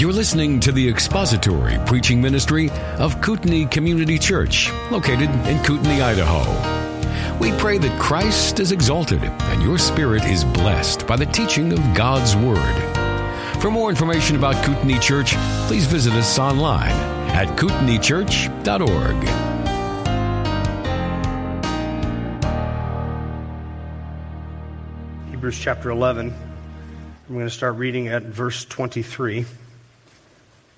You're listening to the expository preaching ministry of Kootenai Community Church, located in Kootenai, Idaho. We pray that Christ is exalted and your spirit is blessed by the teaching of God's Word. For more information about Kootenai Church, please visit us online at kootenaichurch.org. Hebrews chapter 11. I'm going to start reading at verse 23.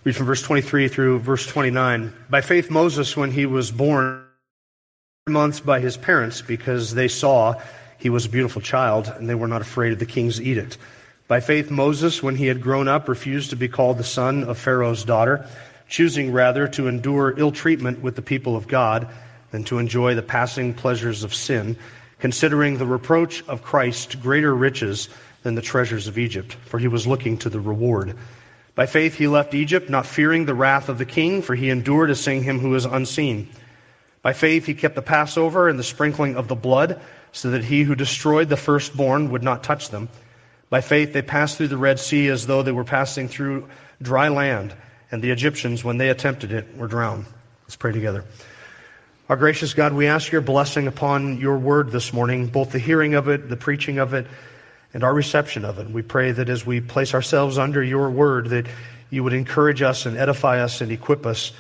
Read from verse 23 through verse 29. By faith, Moses, when he was born, months by his parents, because they saw he was a beautiful child, and they were not afraid of the king's edict. By faith, Moses, when he had grown up, refused to be called the son of Pharaoh's daughter, choosing rather to endure ill treatment with the people of God than to enjoy the passing pleasures of sin, considering the reproach of Christ greater riches than the treasures of Egypt, for he was looking to the reward. By faith he left Egypt, not fearing the wrath of the king, for he endured as seeing him who is unseen. By faith he kept the Passover and the sprinkling of the blood, so that he who destroyed the firstborn would not touch them. By faith they passed through the Red Sea as though they were passing through dry land, and the Egyptians, when they attempted it, were drowned. Let's pray together. Our gracious God, we ask your blessing upon your word this morning, both the hearing of it, the preaching of it, and our reception of it. We pray that as we place ourselves under your word, that you would encourage us and edify us and equip us,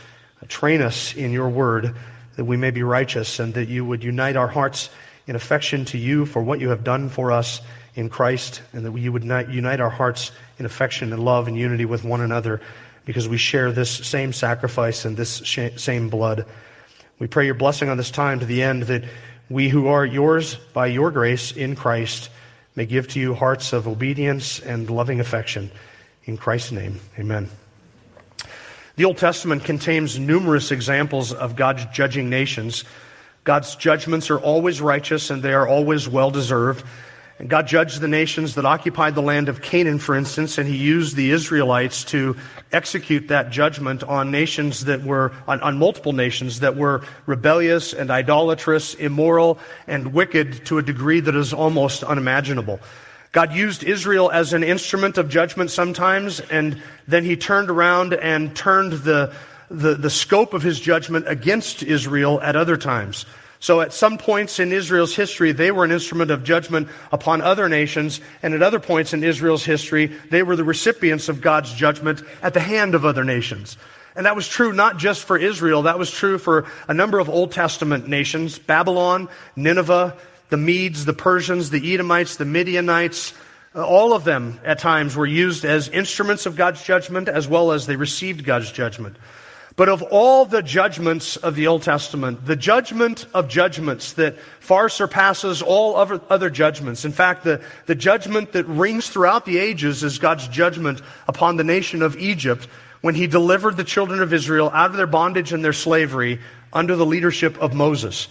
uh, train us in your word, that we may be righteous, and that you would unite our hearts in affection to you for what you have done for us in Christ, and that you would unite our hearts in affection and love and unity with one another because we share this same sacrifice and this same blood. We pray your blessing on this time to the end that we who are yours by your grace in Christ may give to you hearts of obedience and loving affection. In Christ's name, amen. The Old Testament contains numerous examples of God's judging nations. God's judgments are always righteous and they are always well deserved. And God judged the nations that occupied the land of Canaan, for instance, and he used the Israelites to execute that judgment on nations that were, on, on, multiple nations that were rebellious and idolatrous, immoral, and wicked to a degree that is almost unimaginable. God used Israel as an instrument of judgment sometimes, and then he turned around and turned the, the, the scope of his judgment against Israel at other times. So at some points in Israel's history, they were an instrument of judgment upon other nations, and at other points in Israel's history, they were the recipients of God's judgment at the hand of other nations. And that was true not just for Israel, that was true for a number of Old Testament nations Babylon, Nineveh, the Medes, the Persians, the Edomites, the Midianites. All of them at times were used as instruments of God's judgment as well as they received God's judgment. But of all the judgments of the Old Testament, the judgment of judgments that far surpasses all other, other judgments, in fact, the, the judgment that rings throughout the ages is God's judgment upon the nation of Egypt when he delivered the children of Israel out of their bondage and their slavery under the leadership of Moses.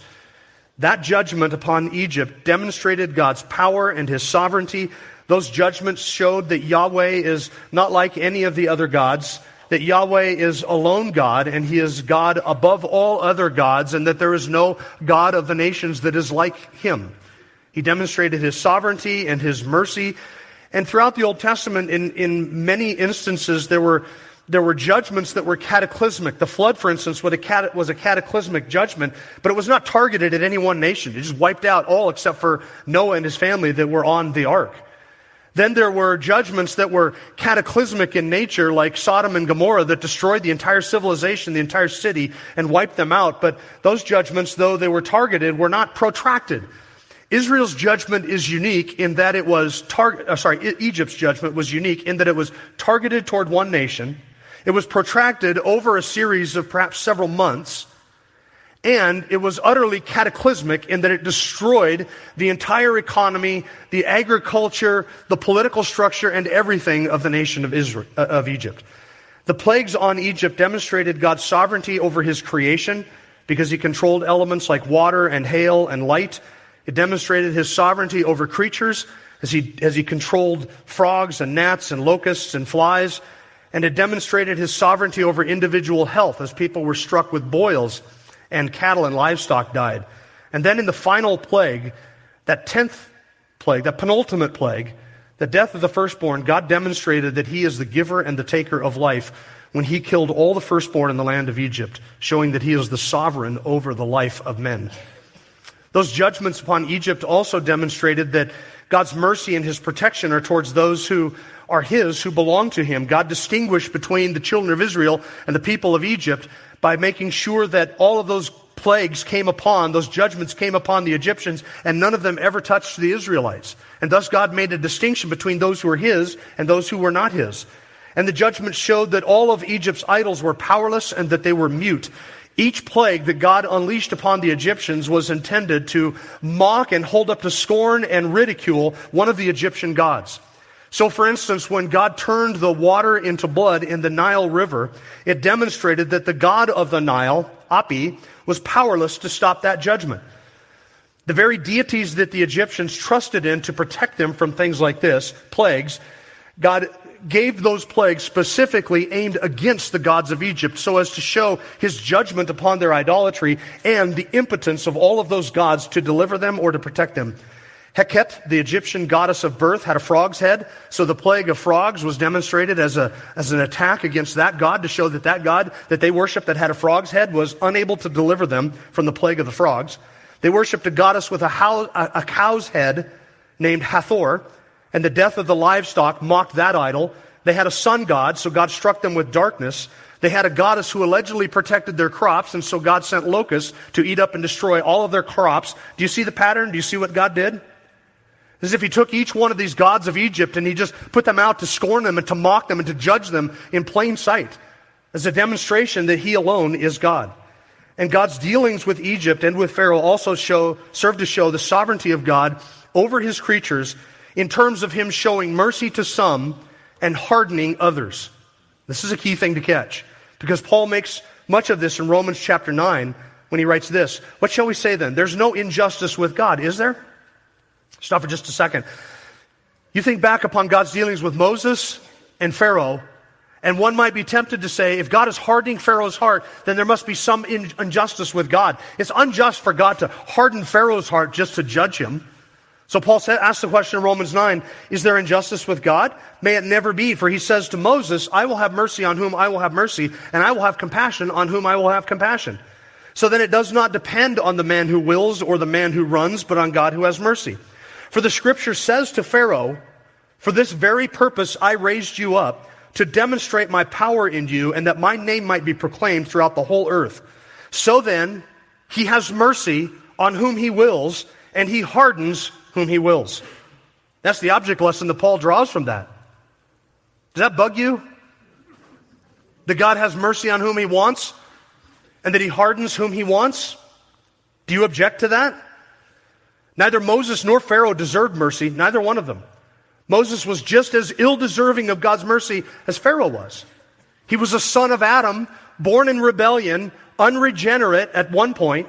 That judgment upon Egypt demonstrated God's power and his sovereignty. Those judgments showed that Yahweh is not like any of the other gods that Yahweh is alone God and He is God above all other gods and that there is no God of the nations that is like Him. He demonstrated His sovereignty and His mercy. And throughout the Old Testament, in, in many instances, there were, there were judgments that were cataclysmic. The flood, for instance, was a, cat, was a cataclysmic judgment, but it was not targeted at any one nation. It just wiped out all except for Noah and his family that were on the ark. Then there were judgments that were cataclysmic in nature, like Sodom and Gomorrah, that destroyed the entire civilization, the entire city, and wiped them out. But those judgments, though they were targeted, were not protracted. Israel's judgment is unique in that it was target, uh, sorry, Egypt's judgment was unique in that it was targeted toward one nation. It was protracted over a series of perhaps several months. And it was utterly cataclysmic in that it destroyed the entire economy, the agriculture, the political structure, and everything of the nation of, Israel, uh, of Egypt. The plagues on Egypt demonstrated God's sovereignty over his creation because he controlled elements like water and hail and light. It demonstrated his sovereignty over creatures as he, as he controlled frogs and gnats and locusts and flies. And it demonstrated his sovereignty over individual health as people were struck with boils and cattle and livestock died. And then in the final plague, that tenth plague, that penultimate plague, The death of the firstborn, God demonstrated that He is the giver and the taker of life when He killed all the firstborn in the land of Egypt, showing that He is the sovereign over the life of men. Those judgments upon Egypt also demonstrated that God's mercy and His protection are towards those who are His, who belong to Him. God distinguished between the children of Israel and the people of Egypt by making sure that all of those plagues came upon, those judgments came upon the Egyptians, and none of them ever touched the Israelites. And thus God made a distinction between those who were His and those who were not His. And the judgment showed that all of Egypt's idols were powerless and that they were mute. Each plague that God unleashed upon the Egyptians was intended to mock and hold up to scorn and ridicule one of the Egyptian gods. So, for instance, when God turned the water into blood in the Nile River, it demonstrated that the God of the Nile, Hapi, was powerless to stop that judgment. The very deities that the Egyptians trusted in to protect them from things like this, plagues, God gave those plagues specifically aimed against the gods of Egypt so as to show his judgment upon their idolatry and the impotence of all of those gods to deliver them or to protect them. Heket, the Egyptian goddess of birth, had a frog's head, so the plague of frogs was demonstrated as, a, as an attack against that god to show that that god that they worshiped that had a frog's head was unable to deliver them from the plague of the frogs. They worshiped a goddess with a, how, a, a cow's head named Hathor, and the death of the livestock mocked that idol. They had a sun god, so God struck them with darkness. They had a goddess who allegedly protected their crops, and so God sent locusts to eat up and destroy all of their crops. Do you see the pattern? Do you see what God did? As if he took each one of these gods of Egypt and he just put them out to scorn them and to mock them and to judge them in plain sight as a demonstration that he alone is God. And God's dealings with Egypt and with Pharaoh also show, serve to show the sovereignty of God over his creatures in terms of him showing mercy to some and hardening others. This is a key thing to catch because Paul makes much of this in Romans chapter 9 when he writes this. What shall we say then? There's no injustice with God, is there? Stop for just a second. You think back upon God's dealings with Moses and Pharaoh, and one might be tempted to say, if God is hardening Pharaoh's heart, then there must be some injustice with God. It's unjust for God to harden Pharaoh's heart just to judge him. So Paul said, asks the question in Romans 9, is there injustice with God? May it never be, for he says to Moses, I will have mercy on whom I will have mercy, and I will have compassion on whom I will have compassion. So then it does not depend on the man who wills or the man who runs, but on God who has mercy. For the scripture says to Pharaoh, For this very purpose I raised you up, to demonstrate my power in you, and that my name might be proclaimed throughout the whole earth. So then, he has mercy on whom he wills, and he hardens whom he wills. That's the object lesson that Paul draws from that. Does that bug you? That God has mercy on whom he wants, and that he hardens whom he wants? Do you object to that? Neither Moses nor Pharaoh deserved mercy, neither one of them. Moses was just as ill deserving of God's mercy as Pharaoh was. He was a son of Adam, born in rebellion, unregenerate at one point,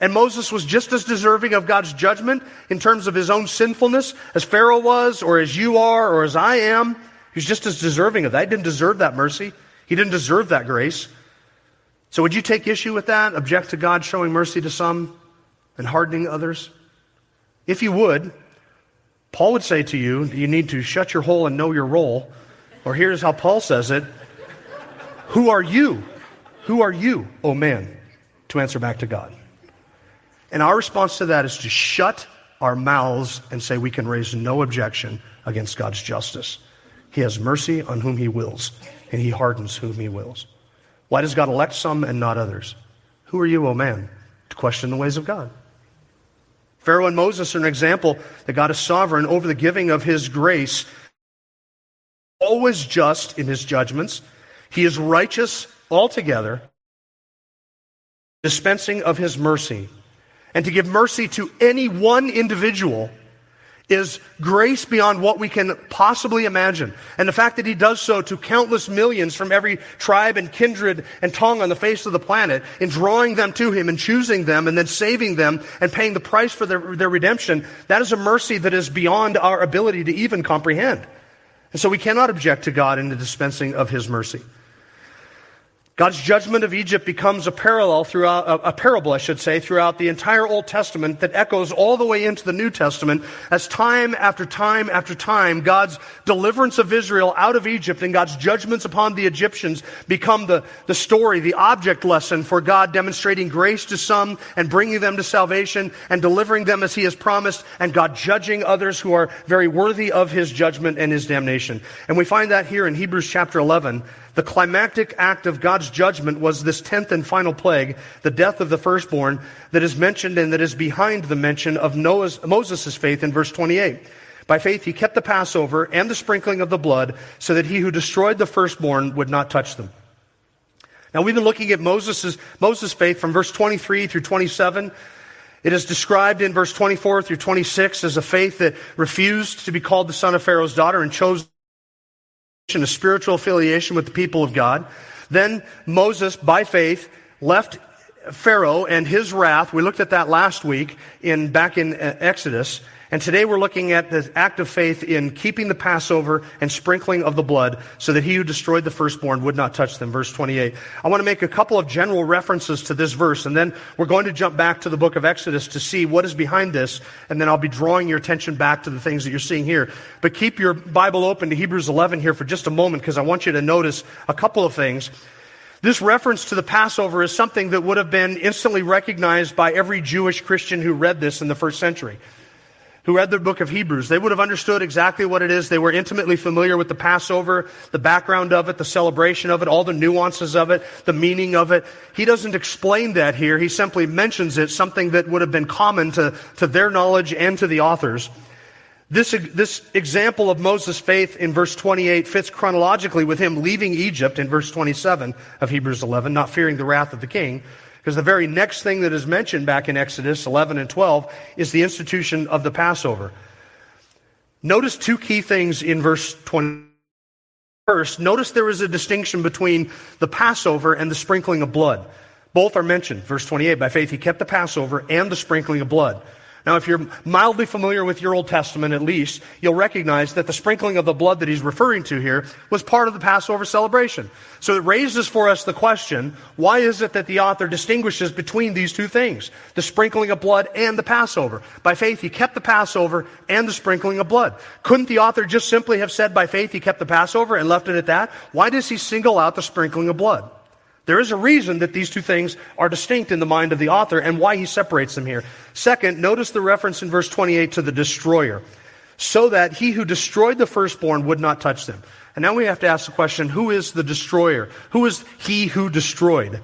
and Moses was just as deserving of God's judgment in terms of his own sinfulness as Pharaoh was, or as you are, or as I am. He was just as deserving of that. He didn't deserve that mercy. He didn't deserve that grace. So would you take issue with that? Object to God showing mercy to some and hardening others? If you would, Paul would say to you, you need to shut your hole and know your role. Or here's how Paul says it Who are you? Who are you, oh man, to answer back to God? And our response to that is to shut our mouths and say we can raise no objection against God's justice. He has mercy on whom he wills, and he hardens whom he wills. Why does God elect some and not others? Who are you, O oh man, to question the ways of God? Pharaoh and Moses are an example that God is sovereign over the giving of his grace, always just in his judgments. He is righteous altogether, dispensing of his mercy. And to give mercy to any one individual is grace beyond what we can possibly imagine. And the fact that he does so to countless millions from every tribe and kindred and tongue on the face of the planet, in drawing them to him and choosing them and then saving them and paying the price for their, their redemption, that is a mercy that is beyond our ability to even comprehend. And so we cannot object to God in the dispensing of his mercy. God's judgment of Egypt becomes a parallel throughout, a, a, parable, I should say, throughout the entire Old Testament that echoes all the way into the New Testament as time after time after time, God's deliverance of Israel out of Egypt and God's judgments upon the Egyptians become the, the story, the object lesson for God demonstrating grace to some and bringing them to salvation and delivering them as He has promised and God judging others who are very worthy of His judgment and His damnation. And we find that here in Hebrews chapter 11 the climactic act of God's judgment was this tenth and final plague, the death of the firstborn, that is mentioned and that is behind the mention of Noah's, Moses' faith in verse 28. By faith, he kept the Passover and the sprinkling of the blood so that he who destroyed the firstborn would not touch them. Now, we've been looking at Moses' Moses' faith from verse 23 through 27. It is described in verse 24 through 26 as a faith that refused to be called the son of Pharaoh's daughter and chose a spiritual affiliation with the people of God. Then Moses, by faith, left Pharaoh and his wrath. We looked at that last week in back in uh, Exodus. And today we're looking at the act of faith in keeping the Passover and sprinkling of the blood so that he who destroyed the firstborn would not touch them. Verse 28. I want to make a couple of general references to this verse and then we're going to jump back to the book of Exodus to see what is behind this and then I'll be drawing your attention back to the things that you're seeing here. But keep your Bible open to Hebrews 11 here for just a moment because I want you to notice a couple of things. This reference to the Passover is something that would have been instantly recognized by every Jewish Christian who read this in the first century who read the book of Hebrews, they would have understood exactly what it is. They were intimately familiar with the Passover, the background of it, the celebration of it, all the nuances of it, the meaning of it. He doesn't explain that here. He simply mentions it, something that would have been common to, to their knowledge and to the authors. This, this example of Moses' faith in verse 28 fits chronologically with him leaving Egypt in verse 27 of Hebrews 11, not fearing the wrath of the king. Because the very next thing that is mentioned back in Exodus 11 and 12 is the institution of the Passover. Notice two key things in verse 20. First, notice there is a distinction between the Passover and the sprinkling of blood. Both are mentioned. Verse 28, by faith he kept the Passover and the sprinkling of blood. Now, if you're mildly familiar with your Old Testament, at least, you'll recognize that the sprinkling of the blood that he's referring to here was part of the Passover celebration. So it raises for us the question, why is it that the author distinguishes between these two things? The sprinkling of blood and the Passover. By faith, he kept the Passover and the sprinkling of blood. Couldn't the author just simply have said, by faith, he kept the Passover and left it at that? Why does he single out the sprinkling of blood? There is a reason that these two things are distinct in the mind of the author and why he separates them here. Second, notice the reference in verse 28 to the destroyer, so that he who destroyed the firstborn would not touch them. And now we have to ask the question who is the destroyer? Who is he who destroyed?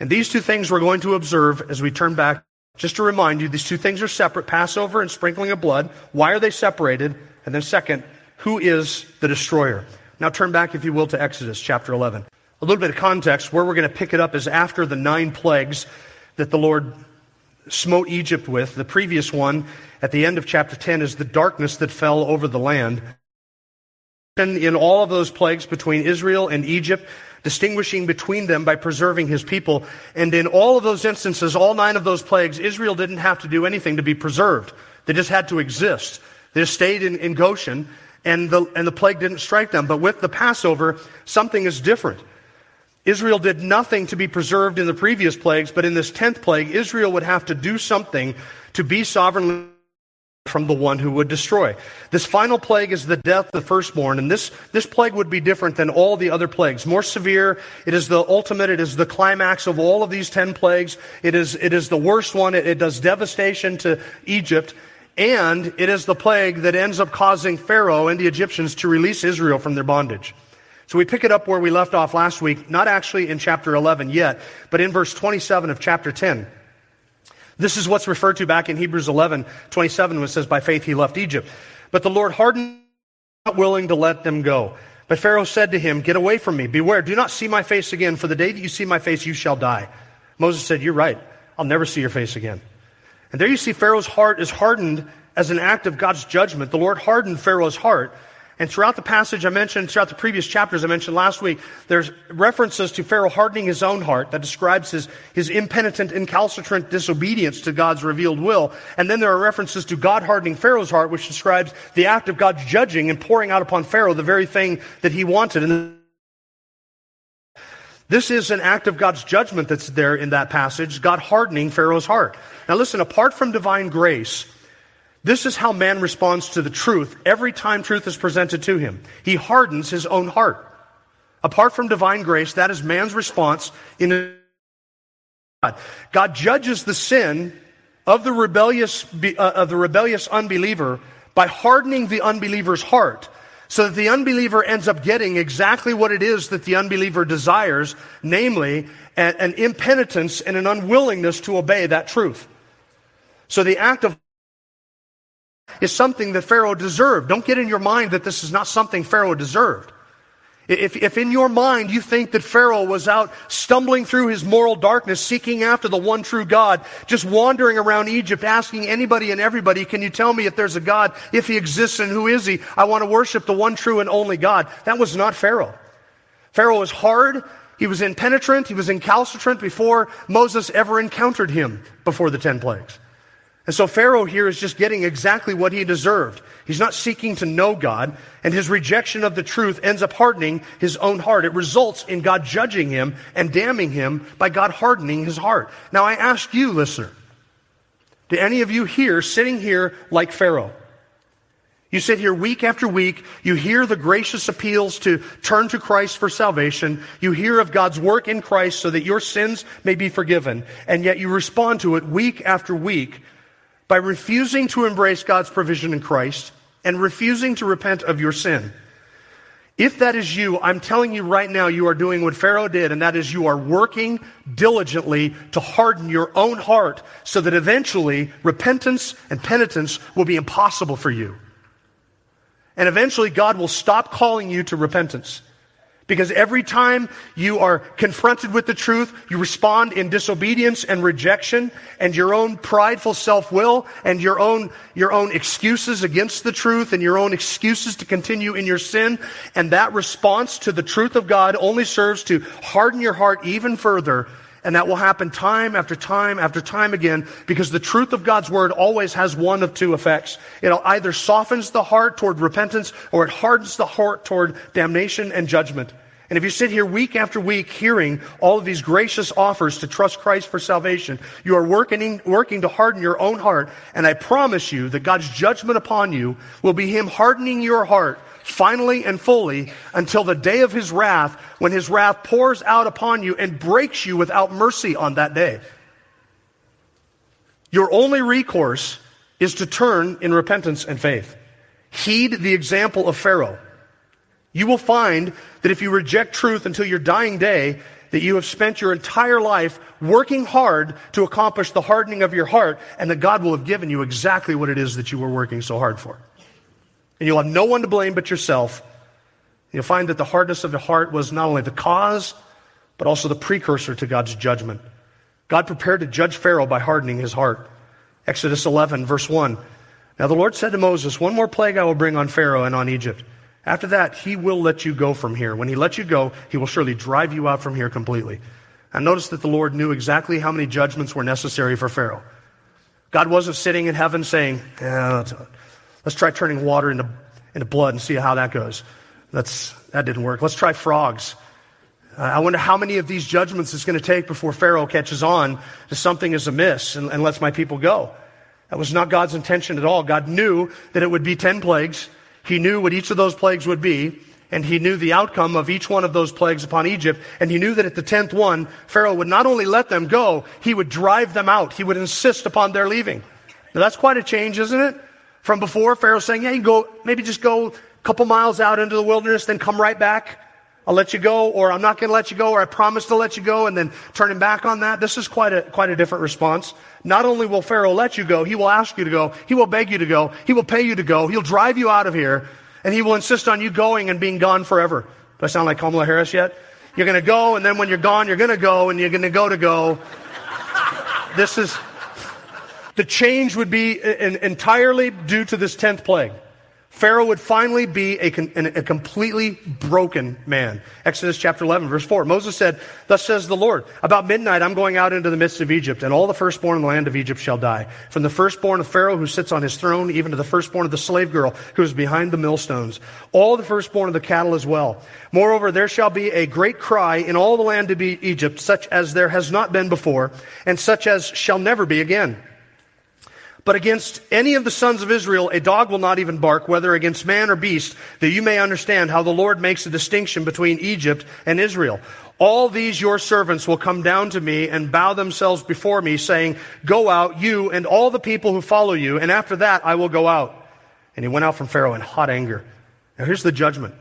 And these two things we're going to observe as we turn back. Just to remind you, these two things are separate Passover and sprinkling of blood. Why are they separated? And then, second, who is the destroyer? Now turn back, if you will, to Exodus chapter 11. A little bit of context where we're going to pick it up is after the nine plagues that the Lord smote Egypt with. The previous one at the end of chapter 10 is the darkness that fell over the land. And in all of those plagues between Israel and Egypt, distinguishing between them by preserving his people. And in all of those instances, all nine of those plagues, Israel didn't have to do anything to be preserved. They just had to exist. They just stayed in, in Goshen, and the, and the plague didn't strike them. But with the Passover, something is different. Israel did nothing to be preserved in the previous plagues, but in this tenth plague, Israel would have to do something to be sovereignly from the one who would destroy. This final plague is the death of the firstborn, and this, this plague would be different than all the other plagues. More severe, it is the ultimate, it is the climax of all of these ten plagues. It is, it is the worst one, it, it does devastation to Egypt, and it is the plague that ends up causing Pharaoh and the Egyptians to release Israel from their bondage. So we pick it up where we left off last week, not actually in chapter 11 yet, but in verse 27 of chapter 10. This is what's referred to back in Hebrews 11, 27, when it says, By faith he left Egypt. But the Lord hardened, not willing to let them go. But Pharaoh said to him, Get away from me. Beware. Do not see my face again, for the day that you see my face, you shall die. Moses said, You're right. I'll never see your face again. And there you see Pharaoh's heart is hardened as an act of God's judgment. The Lord hardened Pharaoh's heart and throughout the passage I mentioned, throughout the previous chapters I mentioned last week, there's references to Pharaoh hardening his own heart that describes his, his impenitent, incalcitrant disobedience to God's revealed will. And then there are references to God hardening Pharaoh's heart, which describes the act of God judging and pouring out upon Pharaoh the very thing that he wanted. And This is an act of God's judgment that's there in that passage, God hardening Pharaoh's heart. Now listen, apart from divine grace, this is how man responds to the truth every time truth is presented to him. He hardens his own heart. Apart from divine grace, that is man's response in God. God judges the sin of the rebellious, uh, of the rebellious unbeliever by hardening the unbeliever's heart so that the unbeliever ends up getting exactly what it is that the unbeliever desires, namely an, an impenitence and an unwillingness to obey that truth. So the act of is something that Pharaoh deserved. Don't get in your mind that this is not something Pharaoh deserved. If, if in your mind you think that Pharaoh was out stumbling through his moral darkness, seeking after the one true God, just wandering around Egypt, asking anybody and everybody, can you tell me if there's a God, if he exists and who is he? I want to worship the one true and only God. That was not Pharaoh. Pharaoh was hard. He was impenetrant. He was incalcitrant before Moses ever encountered him before the ten plagues. And so Pharaoh here is just getting exactly what he deserved. He's not seeking to know God, and his rejection of the truth ends up hardening his own heart. It results in God judging him and damning him by God hardening his heart. Now I ask you, listener, do any of you here, sitting here like Pharaoh, you sit here week after week. You hear the gracious appeals to turn to Christ for salvation. You hear of God's work in Christ so that your sins may be forgiven. And yet you respond to it week after week by refusing to embrace God's provision in Christ and refusing to repent of your sin. If that is you, I'm telling you right now, you are doing what Pharaoh did, and that is you are working diligently to harden your own heart so that eventually repentance and penitence will be impossible for you. And eventually God will stop calling you to repentance. Because every time you are confronted with the truth, you respond in disobedience and rejection and your own prideful self-will and your own, your own excuses against the truth and your own excuses to continue in your sin. And that response to the truth of God only serves to harden your heart even further. And that will happen time after time after time again because the truth of God's word always has one of two effects. It either softens the heart toward repentance or it hardens the heart toward damnation and judgment. And if you sit here week after week hearing all of these gracious offers to trust Christ for salvation, you are working, working to harden your own heart. And I promise you that God's judgment upon you will be Him hardening your heart finally and fully until the day of His wrath, when His wrath pours out upon you and breaks you without mercy on that day. Your only recourse is to turn in repentance and faith. Heed the example of Pharaoh. You will find that if you reject truth until your dying day, that you have spent your entire life working hard to accomplish the hardening of your heart, and that God will have given you exactly what it is that you were working so hard for. And you'll have no one to blame but yourself. You'll find that the hardness of the heart was not only the cause, but also the precursor to God's judgment. God prepared to judge Pharaoh by hardening his heart. Exodus 11, verse 1. Now the Lord said to Moses, One more plague I will bring on Pharaoh and on Egypt after that, he will let you go from here. When he lets you go, he will surely drive you out from here completely. And notice that the Lord knew exactly how many judgments were necessary for Pharaoh. God wasn't sitting in heaven saying, yeah, let's, try turning water into, into blood and see how that goes. That's, that didn't work. Let's try frogs. Uh, I wonder how many of these judgments it's going to take before Pharaoh catches on to something is amiss and, and lets my people go. That was not God's intention at all. God knew that it would be 10 plagues he knew what each of those plagues would be, and he knew the outcome of each one of those plagues upon Egypt, and he knew that at the tenth one, Pharaoh would not only let them go, he would drive them out. He would insist upon their leaving. Now that's quite a change, isn't it? From before, Pharaoh saying, yeah, you can go, maybe just go a couple miles out into the wilderness, then come right back. I'll let you go, or I'm not going to let you go, or I promise to let you go, and then turning back on that. This is quite a, quite a different response. Not only will Pharaoh let you go, he will ask you to go, he will beg you to go, he will pay you to go, he'll drive you out of here, and he will insist on you going and being gone forever. Do I sound like Kamala Harris yet? You're going to go, and then when you're gone, you're going to go, and you're going to go to go. This is, the change would be entirely due to this 10th plague. Pharaoh would finally be a, a, completely broken man. Exodus chapter 11, verse 4. Moses said, Thus says the Lord, about midnight I'm going out into the midst of Egypt, and all the firstborn in the land of Egypt shall die. From the firstborn of Pharaoh who sits on his throne, even to the firstborn of the slave girl who is behind the millstones. All the firstborn of the cattle as well. Moreover, there shall be a great cry in all the land of Egypt, such as there has not been before, and such as shall never be again. But against any of the sons of Israel, a dog will not even bark, whether against man or beast, that you may understand how the Lord makes a distinction between Egypt and Israel. All these your servants will come down to me and bow themselves before me, saying, Go out, you and all the people who follow you, and after that I will go out. And he went out from Pharaoh in hot anger. Now here's the judgment.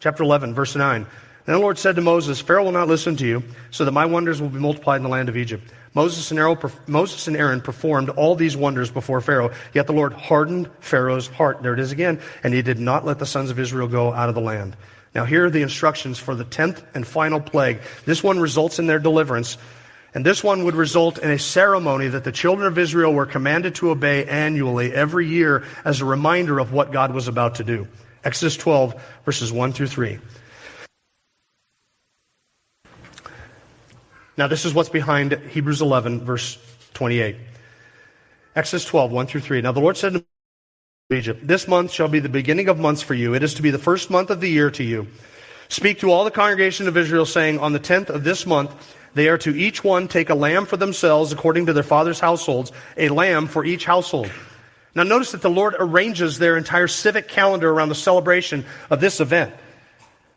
Chapter 11, verse 9. Then the Lord said to Moses, Pharaoh will not listen to you, so that my wonders will be multiplied in the land of Egypt. Moses and, Aaron, performed all these wonders before Pharaoh, yet the Lord hardened Pharaoh's heart. There it is again. And he did not let the sons of Israel go out of the land. Now, here are the instructions for the tenth and final plague. This one results in their deliverance. And this one would result in a ceremony that the children of Israel were commanded to obey annually every year as a reminder of what God was about to do. Exodus 12, verses 1 through 3. Now, this is what's behind Hebrews 11, verse 28. Exodus 12, 1 through 3. Now, the Lord said to Egypt, This month shall be the beginning of months for you. It is to be the first month of the year to you. Speak to all the congregation of Israel, saying, On the tenth of this month, they are to each one take a lamb for themselves according to their father's households, a lamb for each household. Now, notice that the Lord arranges their entire civic calendar around the celebration of this event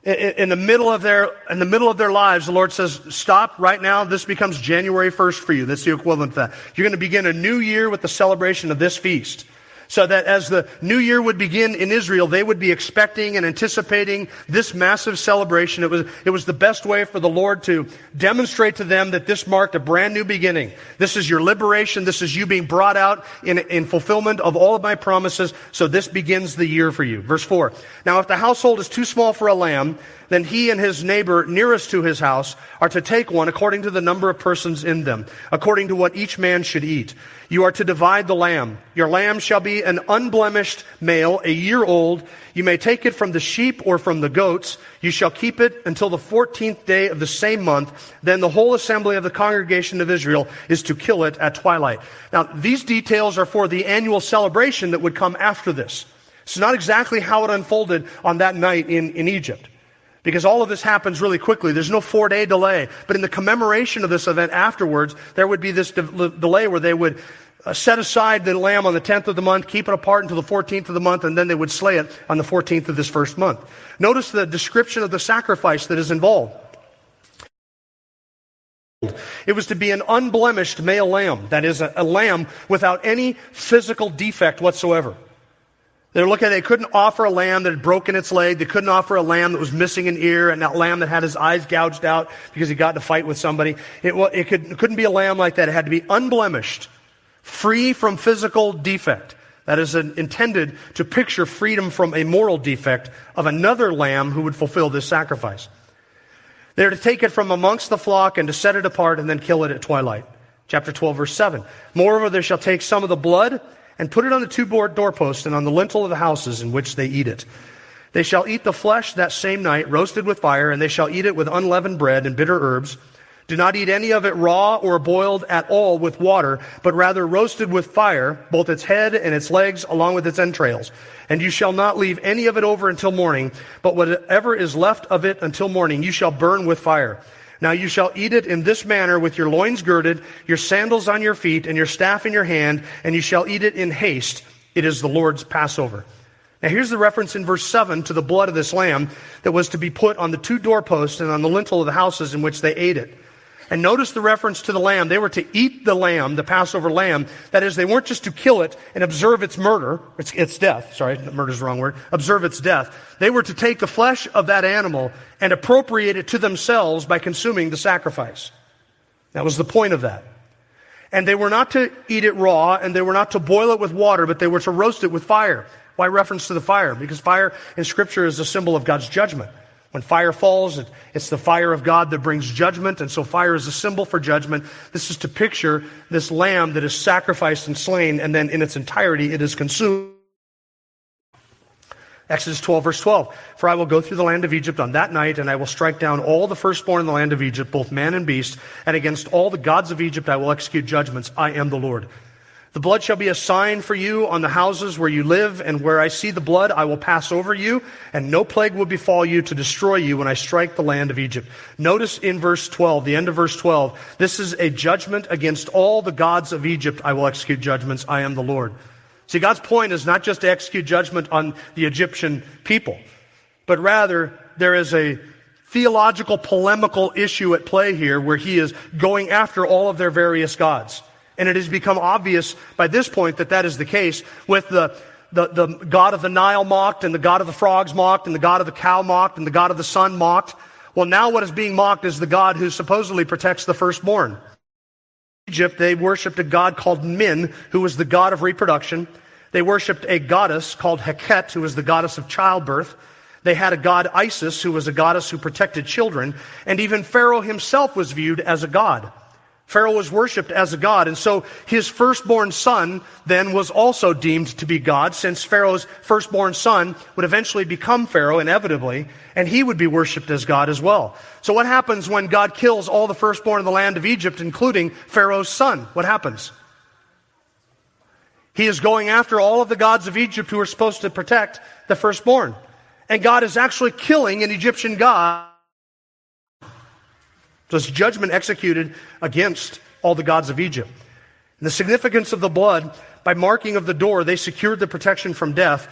in the middle of their in the middle of their lives the lord says stop right now. This becomes january 1st for you. That's the equivalent of that. You're going to begin a new year with the celebration of this feast so that as the new year would begin in Israel, they would be expecting and anticipating this massive celebration. It was, it was the best way for the Lord to demonstrate to them that this marked a brand new beginning. This is your liberation. This is you being brought out in, in fulfillment of all of my promises. So this begins the year for you. Verse 4. Now, if the household is too small for a lamb, then he and his neighbor nearest to his house are to take one according to the number of persons in them, according to what each man should eat. You are to divide the lamb. Your lamb shall be an unblemished male, a year old. You may take it from the sheep or from the goats. You shall keep it until the 14th day of the same month. Then the whole assembly of the congregation of Israel is to kill it at twilight. Now, these details are for the annual celebration that would come after this. It's not exactly how it unfolded on that night in, in Egypt. Because all of this happens really quickly. There's no four day delay. But in the commemoration of this event afterwards, there would be this de- delay where they would uh, set aside the lamb on the 10th of the month, keep it apart until the 14th of the month, and then they would slay it on the 14th of this first month. Notice the description of the sacrifice that is involved. It was to be an unblemished male lamb, that is, a, a lamb without any physical defect whatsoever. They were looking they couldn't offer a lamb that had broken its leg. They couldn't offer a lamb that was missing an ear and that lamb that had his eyes gouged out because he got in a fight with somebody. It, it, could, it couldn't be a lamb like that. It had to be unblemished free from physical defect. That is an, intended to picture freedom from a moral defect of another lamb who would fulfill this sacrifice. They're to take it from amongst the flock and to set it apart and then kill it at twilight. Chapter 12, verse 7. Moreover, they shall take some of the blood and put it on the two board doorposts and on the lintel of the houses in which they eat it. They shall eat the flesh that same night, roasted with fire, and they shall eat it with unleavened bread and bitter herbs. Do not eat any of it raw or boiled at all with water, but rather roasted with fire, both its head and its legs, along with its entrails. And you shall not leave any of it over until morning, but whatever is left of it until morning you shall burn with fire. Now you shall eat it in this manner with your loins girded, your sandals on your feet, and your staff in your hand, and you shall eat it in haste. It is the Lord's Passover. Now here's the reference in verse 7 to the blood of this lamb that was to be put on the two doorposts and on the lintel of the houses in which they ate it. And notice the reference to the lamb. They were to eat the lamb, the Passover lamb. That is, they weren't just to kill it and observe its murder, its, its death. Sorry, murder is the wrong word. Observe its death. They were to take the flesh of that animal and appropriate it to themselves by consuming the sacrifice. That was the point of that. And they were not to eat it raw and they were not to boil it with water, but they were to roast it with fire. Why reference to the fire? Because fire in scripture is a symbol of God's judgment. When fire falls, it's the fire of God that brings judgment, and so fire is a symbol for judgment. This is to picture this lamb that is sacrificed and slain, and then in its entirety it is consumed. Exodus 12, verse 12. For I will go through the land of Egypt on that night, and I will strike down all the firstborn in the land of Egypt, both man and beast, and against all the gods of Egypt I will execute judgments. I am the Lord. The blood shall be a sign for you on the houses where you live, and where I see the blood, I will pass over you, and no plague will befall you to destroy you when I strike the land of Egypt. Notice in verse 12, the end of verse 12, this is a judgment against all the gods of Egypt. I will execute judgments. I am the Lord. See, God's point is not just to execute judgment on the Egyptian people, but rather there is a theological polemical issue at play here where he is going after all of their various gods. And it has become obvious by this point that that is the case with the, the, the God of the Nile mocked and the God of the frogs mocked and the God of the cow mocked and the God of the sun mocked. Well, now what is being mocked is the God who supposedly protects the firstborn. In Egypt, they worshipped a god called Min, who was the god of reproduction. They worshipped a goddess called Heket, who was the goddess of childbirth. They had a god Isis, who was a goddess who protected children. And even Pharaoh himself was viewed as a god. Pharaoh was worshipped as a god, and so his firstborn son then was also deemed to be God, since Pharaoh's firstborn son would eventually become Pharaoh, inevitably, and he would be worshipped as God as well. So what happens when God kills all the firstborn in the land of Egypt, including Pharaoh's son? What happens? He is going after all of the gods of Egypt who are supposed to protect the firstborn. And God is actually killing an Egyptian god. So it's judgment executed against all the gods of Egypt. And the significance of the blood, by marking of the door, they secured the protection from death.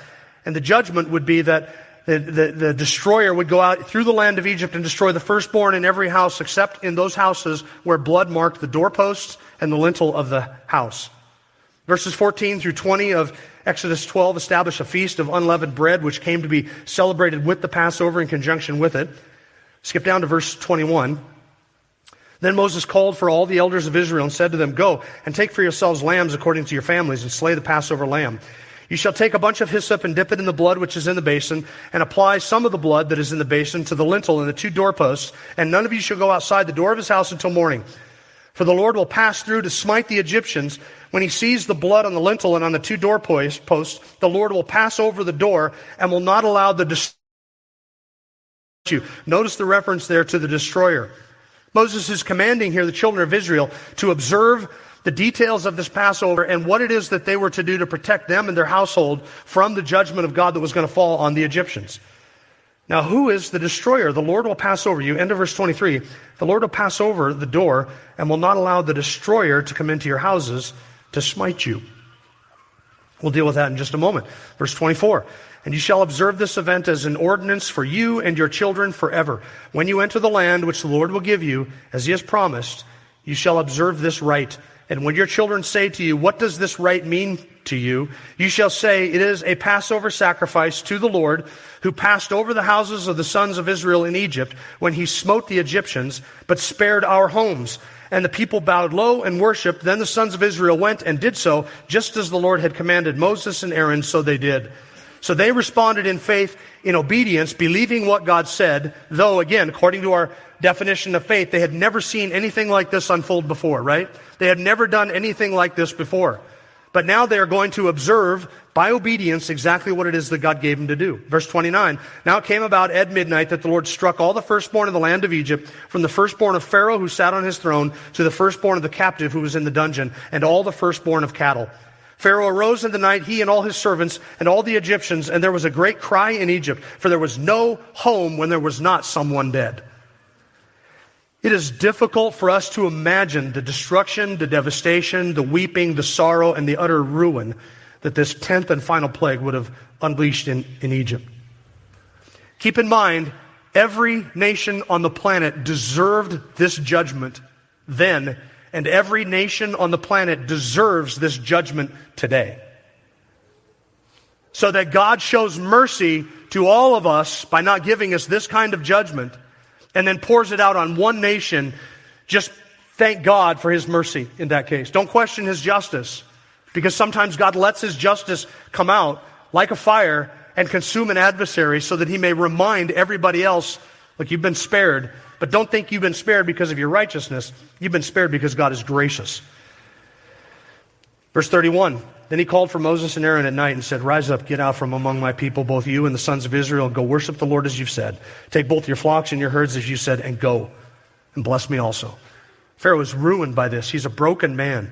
And the judgment would be that the, the, the, destroyer would go out through the land of Egypt and destroy the firstborn in every house except in those houses where blood marked the doorposts and the lintel of the house. Verses 14 through 20 of Exodus 12 establish a feast of unleavened bread, which came to be celebrated with the Passover in conjunction with it. Skip down to verse 21. Then Moses called for all the elders of Israel and said to them, Go and take for yourselves lambs according to your families and slay the Passover lamb. You shall take a bunch of hyssop and dip it in the blood which is in the basin, and apply some of the blood that is in the basin to the lintel and the two doorposts, and none of you shall go outside the door of his house until morning. For the Lord will pass through to smite the Egyptians. When he sees the blood on the lintel and on the two doorposts, the Lord will pass over the door and will not allow the destroyer. Notice the reference there to the destroyer. Moses is commanding here the children of Israel to observe the details of this Passover and what it is that they were to do to protect them and their household from the judgment of God that was going to fall on the Egyptians. Now, who is the destroyer? The Lord will pass over you. End of verse 23. The Lord will pass over the door and will not allow the destroyer to come into your houses to smite you. We'll deal with that in just a moment. Verse 24. And you shall observe this event as an ordinance for you and your children forever. When you enter the land which the Lord will give you, as he has promised, you shall observe this rite. And when your children say to you, What does this rite mean to you? You shall say, It is a Passover sacrifice to the Lord, who passed over the houses of the sons of Israel in Egypt when he smote the Egyptians, but spared our homes. And the people bowed low and worshiped. Then the sons of Israel went and did so, just as the Lord had commanded Moses and Aaron, so they did. So they responded in faith, in obedience, believing what God said, though, again, according to our definition of faith, they had never seen anything like this unfold before, right? They had never done anything like this before. But now they are going to observe by obedience exactly what it is that God gave them to do. Verse 29. Now it came about at midnight that the Lord struck all the firstborn of the land of Egypt, from the firstborn of Pharaoh who sat on his throne to the firstborn of the captive who was in the dungeon, and all the firstborn of cattle. Pharaoh arose in the night, he and all his servants and all the Egyptians, and there was a great cry in Egypt, for there was no home when there was not someone dead. It is difficult for us to imagine the destruction, the devastation, the weeping, the sorrow, and the utter ruin that this tenth and final plague would have unleashed in, in Egypt. Keep in mind, every nation on the planet deserved this judgment then, and every nation on the planet deserves this judgment today. So that God shows mercy to all of us by not giving us this kind of judgment and then pours it out on one nation, just thank God for his mercy in that case. Don't question his justice because sometimes God lets his justice come out like a fire and consume an adversary so that he may remind everybody else, look, you've been spared. But don't think you've been spared because of your righteousness. You've been spared because God is gracious. Verse 31 Then he called for Moses and Aaron at night and said, Rise up, get out from among my people, both you and the sons of Israel, and go worship the Lord as you've said. Take both your flocks and your herds as you said, and go, and bless me also. Pharaoh is ruined by this. He's a broken man.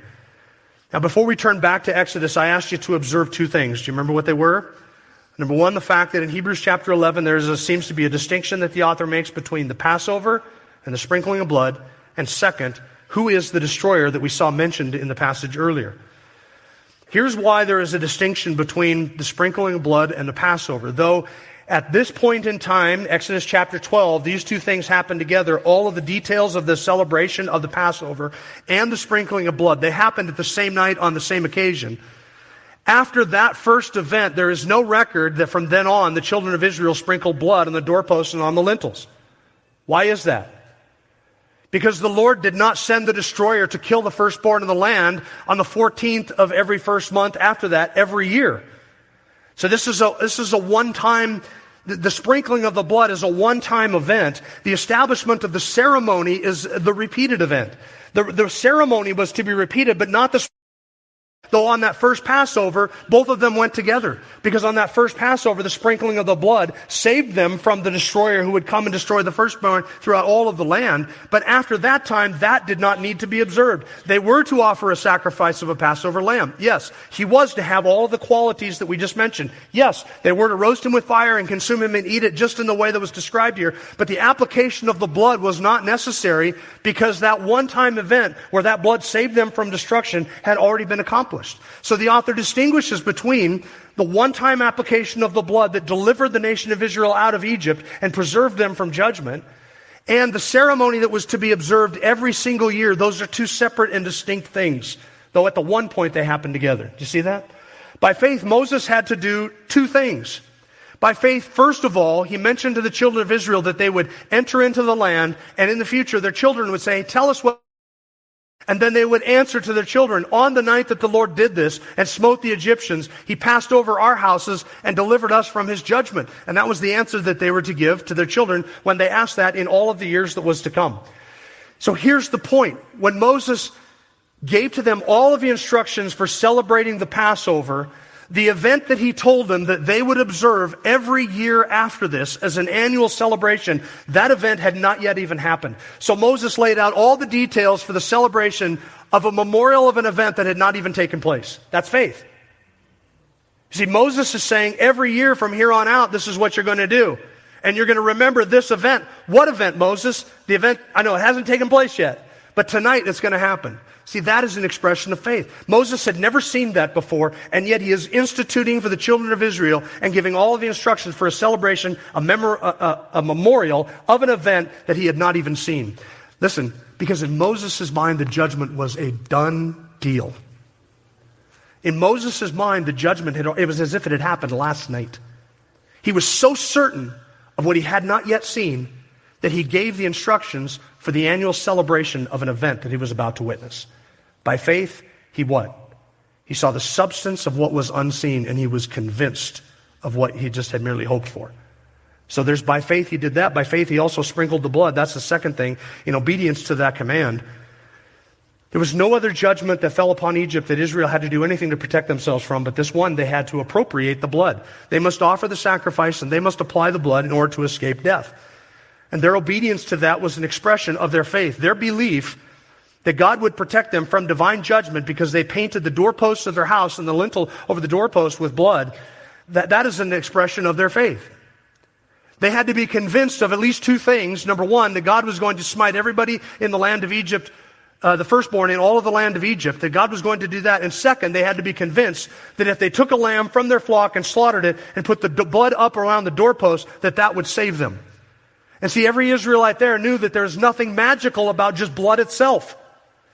Now, before we turn back to Exodus, I asked you to observe two things. Do you remember what they were? Number one, the fact that in Hebrews chapter 11, there seems to be a distinction that the author makes between the Passover and the sprinkling of blood. And second, who is the destroyer that we saw mentioned in the passage earlier? Here's why there is a distinction between the sprinkling of blood and the Passover. Though at this point in time, Exodus chapter 12, these two things happen together. All of the details of the celebration of the Passover and the sprinkling of blood, they happened at the same night on the same occasion. After that first event, there is no record that from then on the children of Israel sprinkled blood on the doorposts and on the lintels. Why is that? Because the Lord did not send the destroyer to kill the firstborn of the land on the 14th of every first month after that every year. So this is a, this is a one time, the, sprinkling of the blood is a one time event. The establishment of the ceremony is the repeated event. The, the ceremony was to be repeated, but not the Though on that first Passover, both of them went together. Because on that first Passover, the sprinkling of the blood saved them from the destroyer who would come and destroy the firstborn throughout all of the land. But after that time, that did not need to be observed. They were to offer a sacrifice of a Passover lamb. Yes, he was to have all the qualities that we just mentioned. Yes, they were to roast him with fire and consume him and eat it just in the way that was described here. But the application of the blood was not necessary because that one time event where that blood saved them from destruction had already been accomplished accomplished. So the author distinguishes between the one time application of the blood that delivered the nation of Israel out of Egypt and preserved them from judgment, and the ceremony that was to be observed every single year. Those are two separate and distinct things, though at the one point they happen together. Do you see that? By faith, Moses had to do two things. By faith, first of all, he mentioned to the children of Israel that they would enter into the land, and in the future, their children would say, Tell us what and then they would answer to their children, On the night that the Lord did this and smote the Egyptians, he passed over our houses and delivered us from his judgment. And that was the answer that they were to give to their children when they asked that in all of the years that was to come. So here's the point. When Moses gave to them all of the instructions for celebrating the Passover, the event that he told them that they would observe every year after this as an annual celebration, that event had not yet even happened. So Moses laid out all the details for the celebration of a memorial of an event that had not even taken place. That's faith. You see, Moses is saying every year from here on out, this is what you're going to do. And you're going to remember this event. What event, Moses? The event, I know it hasn't taken place yet, but tonight it's going to happen. See, that is an expression of faith. Moses had never seen that before, and yet he is instituting for the children of Israel and giving all of the instructions for a celebration, a, a, a, a memorial of an event that he had not even seen. Listen, because in Moses' mind, the judgment was a done deal. In Moses' mind, the judgment had, it was as if it had happened last night. He was so certain of what he had not yet seen that he gave the instructions for the annual celebration of an event that he was about to witness. By faith, he what? He saw the substance of what was unseen and he was convinced of what he just had merely hoped for. So there's by faith he did that. By faith he also sprinkled the blood. That's the second thing. In obedience to that command. There was no other judgment that fell upon Egypt that Israel had to do anything to protect themselves from, but this one they had to appropriate the blood. They must offer the sacrifice and they must apply the blood in order to escape death. And their obedience to that was an expression of their faith, their belief that God would protect them from divine judgment because they painted the doorposts of their house and the lintel over the doorpost with blood, that, that is an expression of their faith. They had to be convinced of at least two things. Number one, that God was going to smite everybody in the land of Egypt, uh, the firstborn in all of the land of Egypt, that God was going to do that. And second, they had to be convinced that if they took a lamb from their flock and slaughtered it and put the blood up around the doorpost, that that would save them. And see, every Israelite there knew that there's nothing magical about just blood itself.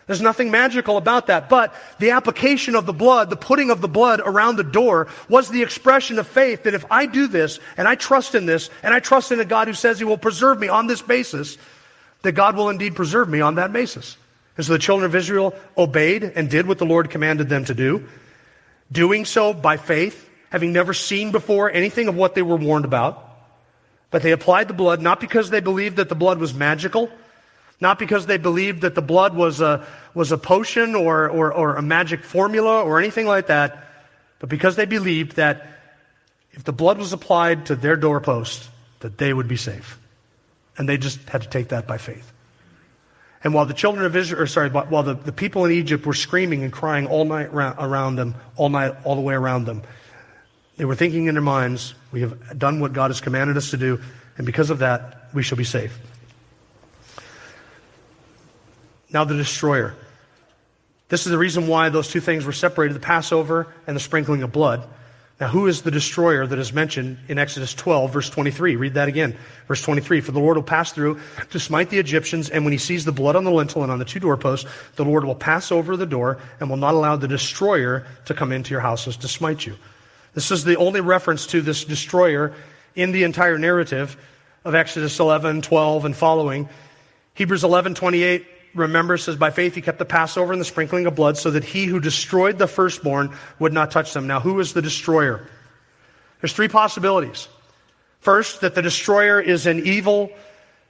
There's nothing magical about that. But the application of the blood, the putting of the blood around the door, was the expression of faith that if I do this, and I trust in this, and I trust in a God who says he will preserve me on this basis, that God will indeed preserve me on that basis. And so the children of Israel obeyed and did what the Lord commanded them to do, doing so by faith, having never seen before anything of what they were warned about. But they applied the blood not because they believed that the blood was magical, not because they believed that the blood was a, was a potion or, or, or a magic formula or anything like that, but because they believed that if the blood was applied to their doorpost, that they would be safe. And they just had to take that by faith. And while the children of Israel, or sorry, while the, the people in Egypt were screaming and crying all night around them, all night, all the way around them, they were thinking in their minds, we have done what God has commanded us to do, and because of that, we shall be safe. Now, the destroyer. This is the reason why those two things were separated the Passover and the sprinkling of blood. Now, who is the destroyer that is mentioned in Exodus 12, verse 23? Read that again. Verse 23 For the Lord will pass through to smite the Egyptians, and when he sees the blood on the lintel and on the two doorposts, the Lord will pass over the door and will not allow the destroyer to come into your houses to smite you. This is the only reference to this destroyer in the entire narrative of Exodus 11, 12, and following. Hebrews 11, 28 remember, says, by faith he kept the Passover and the sprinkling of blood so that he who destroyed the firstborn would not touch them. Now, who is the destroyer? There's three possibilities. First, that the destroyer is an evil,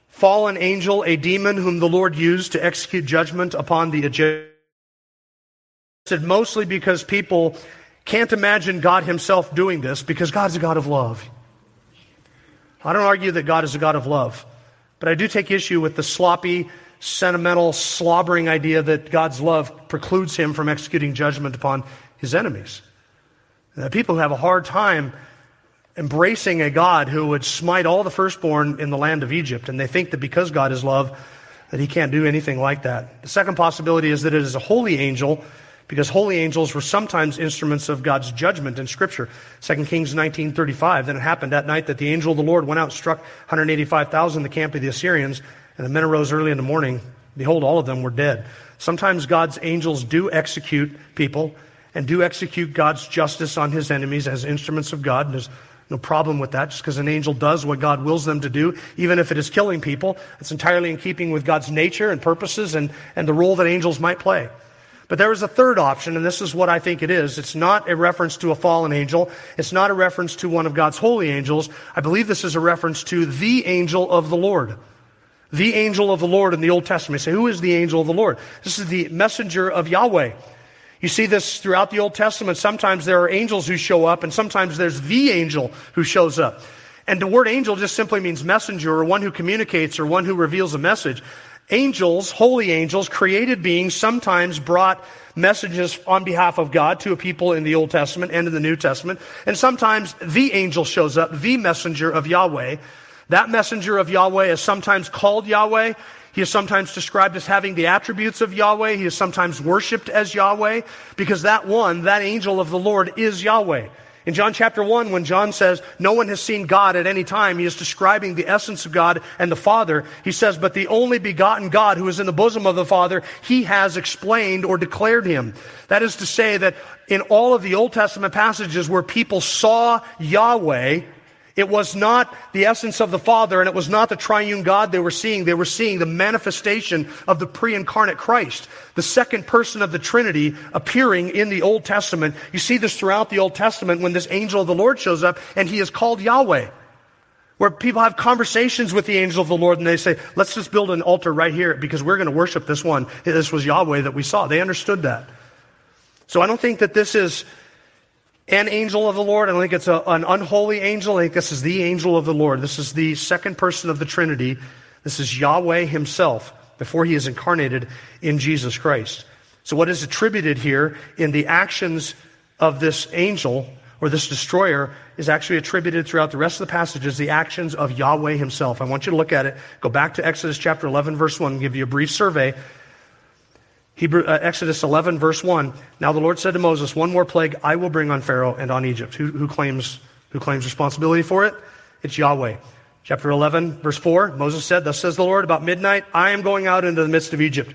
fallen angel, a demon whom the Lord used to execute judgment upon the Egyptians. Mostly because people can't imagine God himself doing this because God's a God of love. I don't argue that God is a God of love, but I do take issue with the sloppy, sentimental, slobbering idea that God's love precludes him from executing judgment upon his enemies. Uh, people have a hard time embracing a God who would smite all the firstborn in the land of Egypt, and they think that because God is love, that he can't do anything like that. The second possibility is that it is a holy angel because holy angels were sometimes instruments of God's judgment in Scripture. 2 Kings 19.35, then it happened that night that the angel of the Lord went out and struck 185,000 in the camp of the Assyrians, and the men arose early in the morning. Behold, all of them were dead. Sometimes God's angels do execute people and do execute God's justice on his enemies as instruments of God. And there's no problem with that. Just because an angel does what God wills them to do, even if it is killing people, it's entirely in keeping with God's nature and purposes and, and the role that angels might play. But there is a third option, and this is what I think it is. It's not a reference to a fallen angel. It's not a reference to one of God's holy angels. I believe this is a reference to the angel of the Lord. The angel of the Lord in the Old Testament. You say, who is the angel of the Lord? This is the messenger of Yahweh. You see this throughout the Old Testament. Sometimes there are angels who show up, and sometimes there's the angel who shows up. And the word angel just simply means messenger or one who communicates or one who reveals a message. Angels, holy angels, created beings, sometimes brought messages on behalf of God to a people in the Old Testament and in the New Testament. And sometimes the angel shows up, the messenger of Yahweh. That messenger of Yahweh is sometimes called Yahweh. He is sometimes described as having the attributes of Yahweh. He is sometimes worshiped as Yahweh because that one, that angel of the Lord, is Yahweh. In John chapter 1, when John says, No one has seen God at any time, he is describing the essence of God and the Father. He says, But the only begotten God who is in the bosom of the Father, he has explained or declared him. That is to say that in all of the Old Testament passages where people saw Yahweh, it was not the essence of the Father and it was not the triune God they were seeing. They were seeing the manifestation of the pre-incarnate Christ, the second person of the Trinity appearing in the Old Testament. You see this throughout the Old Testament when this angel of the Lord shows up and he is called Yahweh. Where people have conversations with the angel of the Lord and they say, let's just build an altar right here because we're going to worship this one. This was Yahweh that we saw. They understood that. So I don't think that this is an angel of the Lord. I think it's a, an unholy angel. I think this is the angel of the Lord. This is the second person of the Trinity. This is Yahweh himself before he is incarnated in Jesus Christ. So, what is attributed here in the actions of this angel or this destroyer is actually attributed throughout the rest of the passages, the actions of Yahweh himself. I want you to look at it. Go back to Exodus chapter 11, verse 1, give you a brief survey Hebrew, uh, Exodus 11, verse 1. Now the Lord said to Moses, One more plague I will bring on Pharaoh and on Egypt. Who, who, claims, who claims responsibility for it? It's Yahweh. Chapter 11, verse 4. Moses said, Thus says the Lord, about midnight I am going out into the midst of Egypt.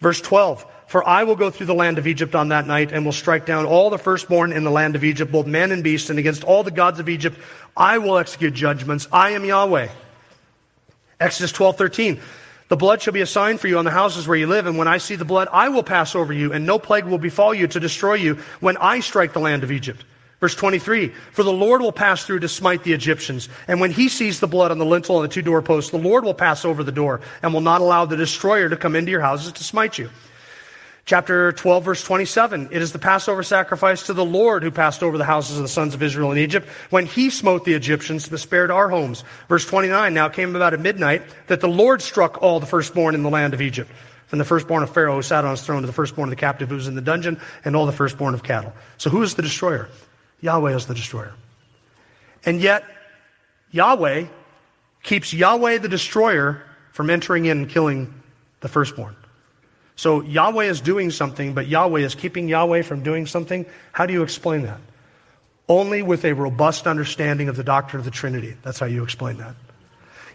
Verse 12. For I will go through the land of Egypt on that night and will strike down all the firstborn in the land of Egypt, both man and beast, and against all the gods of Egypt I will execute judgments. I am Yahweh. Exodus 12, 13. The blood shall be a sign for you on the houses where you live, and when I see the blood, I will pass over you, and no plague will befall you to destroy you when I strike the land of Egypt. Verse 23, for the Lord will pass through to smite the Egyptians. And when he sees the blood on the lintel and the two doorposts, the Lord will pass over the door and will not allow the destroyer to come into your houses to smite you. Chapter 12, verse 27. It is the Passover sacrifice to the Lord who passed over the houses of the sons of Israel in Egypt when he smote the Egyptians but spared our homes. Verse 29. Now it came about at midnight that the Lord struck all the firstborn in the land of Egypt, from the firstborn of Pharaoh who sat on his throne to the firstborn of the captive who was in the dungeon, and all the firstborn of cattle. So who is the destroyer? Yahweh is the destroyer. And yet, Yahweh keeps Yahweh the destroyer from entering in and killing the firstborn. So Yahweh is doing something, but Yahweh is keeping Yahweh from doing something. How do you explain that? Only with a robust understanding of the doctrine of the Trinity. That's how you explain that.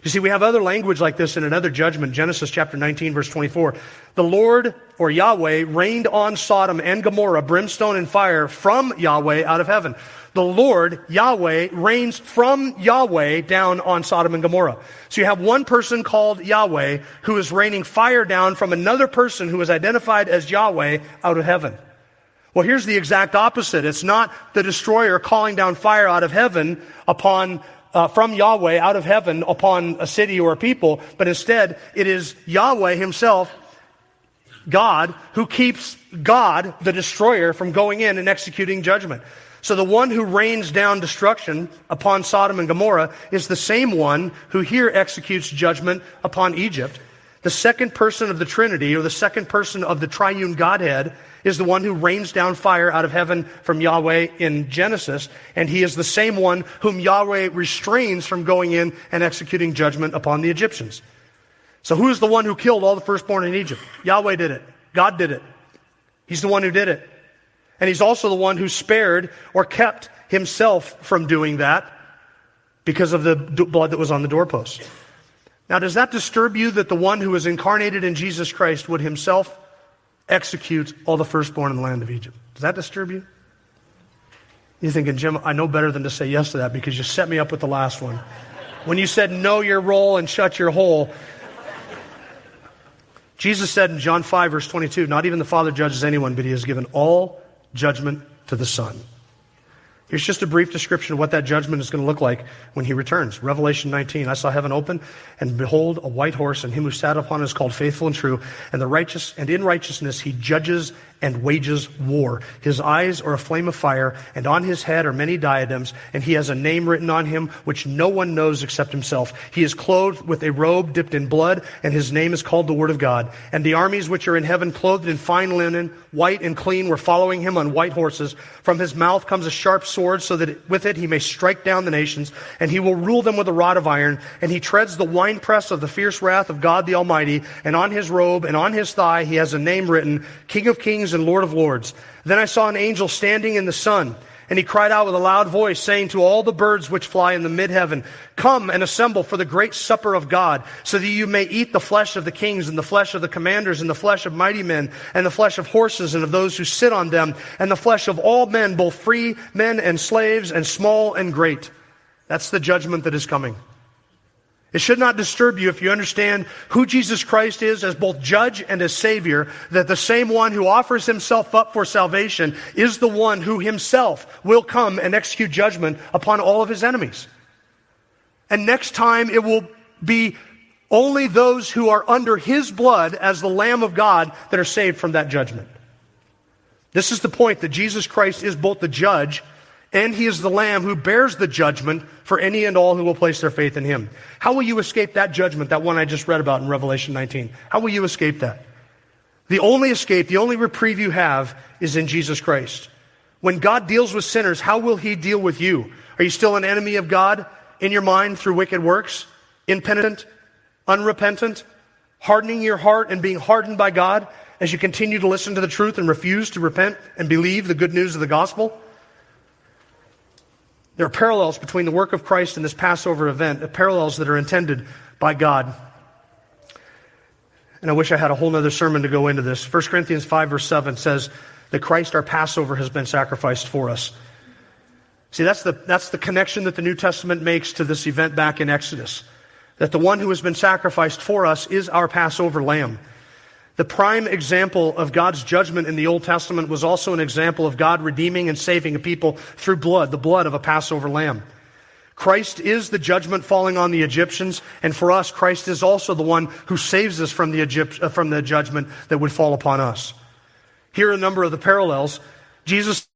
You see, we have other language like this in another judgment, Genesis chapter 19, verse 24. The Lord, or Yahweh, rained on Sodom and Gomorrah brimstone and fire from Yahweh out of heaven the Lord, Yahweh, rains from Yahweh down on Sodom and Gomorrah. So you have one person called Yahweh who is raining fire down from another person who is identified as Yahweh out of heaven. Well, here's the exact opposite. It's not the destroyer calling down fire out of heaven upon uh, from Yahweh out of heaven upon a city or a people, but instead it is Yahweh himself, God, who keeps God, the destroyer, from going in and executing judgment. So the one who rains down destruction upon Sodom and Gomorrah is the same one who here executes judgment upon Egypt. The second person of the Trinity, or the second person of the triune Godhead, is the one who rains down fire out of heaven from Yahweh in Genesis, and he is the same one whom Yahweh restrains from going in and executing judgment upon the Egyptians. So who is the one who killed all the firstborn in Egypt? Yahweh did it. God did it. He's the one who did it. And he's also the one who spared or kept himself from doing that because of the blood that was on the doorpost. Now, does that disturb you that the one who was incarnated in Jesus Christ would himself execute all the firstborn in the land of Egypt? Does that disturb you? You're thinking, Jim, I know better than to say yes to that because you set me up with the last one. When you said know your role and shut your hole, Jesus said in John 5, verse 22, not even the Father judges anyone, but he has given all judgment to the Son. Here's just a brief description of what that judgment is going to look like when he returns. Revelation 19. I saw heaven open, and behold, a white horse, and him who sat upon it is called faithful and true, and the righteous, and in righteousness he judges and wages war. His eyes are a flame of fire, and on his head are many diadems, and he has a name written on him which no one knows except himself. He is clothed with a robe dipped in blood, and his name is called the Word of God. And the armies which are in heaven, clothed in fine linen, white and clean, were following him on white horses. From his mouth comes a sharp sword, so that with it he may strike down the nations, and he will rule them with a rod of iron, and he treads the winepress of the fierce wrath of God the Almighty, and on his robe and on his thigh he has a name written, King of Kings and Lord of Lords. Then I saw an angel standing in the sun, and he cried out with a loud voice, saying to all the birds which fly in the mid heaven, Come and assemble for the great supper of God, so that you may eat the flesh of the kings, and the flesh of the commanders, and the flesh of mighty men, and the flesh of horses, and of those who sit on them, and the flesh of all men, both free men and slaves, and small and great. That's the judgment that is coming. It should not disturb you if you understand who Jesus Christ is as both judge and as savior, that the same one who offers himself up for salvation is the one who himself will come and execute judgment upon all of his enemies. And next time it will be only those who are under his blood as the Lamb of God that are saved from that judgment. This is the point that Jesus Christ is both the judge and he is the Lamb who bears the judgment for any and all who will place their faith in him. How will you escape that judgment, that one I just read about in Revelation 19? How will you escape that? The only escape, the only reprieve you have is in Jesus Christ. When God deals with sinners, how will he deal with you? Are you still an enemy of God in your mind through wicked works? Impenitent? Unrepentant? Hardening your heart and being hardened by God as you continue to listen to the truth and refuse to repent and believe the good news of the gospel? There are parallels between the work of Christ and this Passover event, parallels that are intended by God. And I wish I had a whole other sermon to go into this. 1 Corinthians 5, verse 7 says that Christ, our Passover, has been sacrificed for us. See, that's the, that's the connection that the New Testament makes to this event back in Exodus. That the one who has been sacrificed for us is our Passover lamb. The prime example of God's judgment in the Old Testament was also an example of God redeeming and saving a people through blood, the blood of a Passover lamb. Christ is the judgment falling on the Egyptians, and for us, Christ is also the one who saves us from the, Egypt, uh, from the judgment that would fall upon us. Here are a number of the parallels. Jesus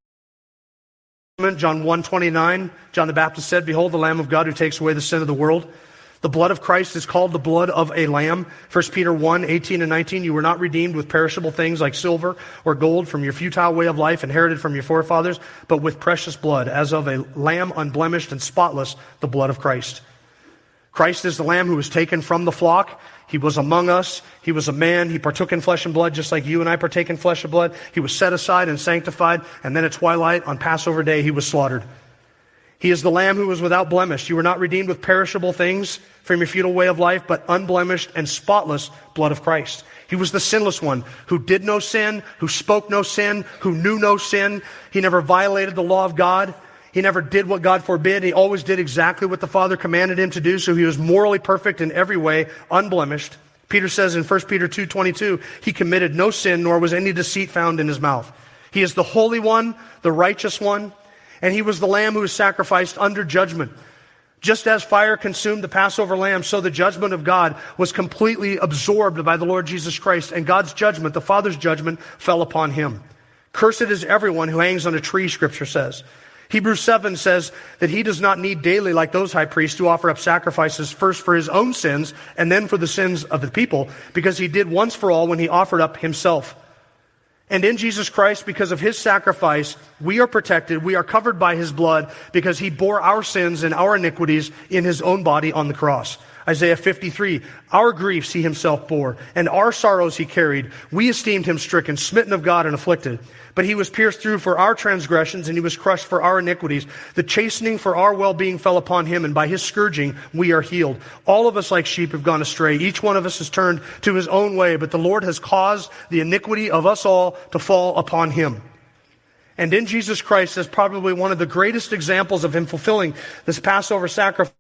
John 129, John the Baptist said, Behold the Lamb of God who takes away the sin of the world. The blood of Christ is called the blood of a lamb. 1 Peter 1, 18 and 19. You were not redeemed with perishable things like silver or gold from your futile way of life inherited from your forefathers, but with precious blood, as of a lamb unblemished and spotless, the blood of Christ. Christ is the lamb who was taken from the flock. He was among us. He was a man. He partook in flesh and blood just like you and I partake in flesh and blood. He was set aside and sanctified. And then at twilight on Passover day, he was slaughtered. He is the lamb who was without blemish. You were not redeemed with perishable things from your futile way of life, but unblemished and spotless blood of Christ. He was the sinless one who did no sin, who spoke no sin, who knew no sin. He never violated the law of God. He never did what God forbid. He always did exactly what the Father commanded him to do. So he was morally perfect in every way, unblemished. Peter says in 1 Peter 2:22, he committed no sin nor was any deceit found in his mouth. He is the holy one, the righteous one, and he was the lamb who was sacrificed under judgment. Just as fire consumed the Passover lamb, so the judgment of God was completely absorbed by the Lord Jesus Christ, and God's judgment, the Father's judgment, fell upon him. Cursed is everyone who hangs on a tree, scripture says. Hebrews 7 says that he does not need daily, like those high priests, to offer up sacrifices first for his own sins and then for the sins of the people, because he did once for all when he offered up himself. And in Jesus Christ, because of his sacrifice, we are protected. We are covered by his blood because he bore our sins and our iniquities in his own body on the cross. Isaiah 53, our griefs he himself bore, and our sorrows he carried. We esteemed him stricken, smitten of God, and afflicted. But he was pierced through for our transgressions, and he was crushed for our iniquities. The chastening for our well being fell upon him, and by his scourging we are healed. All of us, like sheep, have gone astray. Each one of us has turned to his own way, but the Lord has caused the iniquity of us all to fall upon him. And in Jesus Christ is probably one of the greatest examples of him fulfilling this Passover sacrifice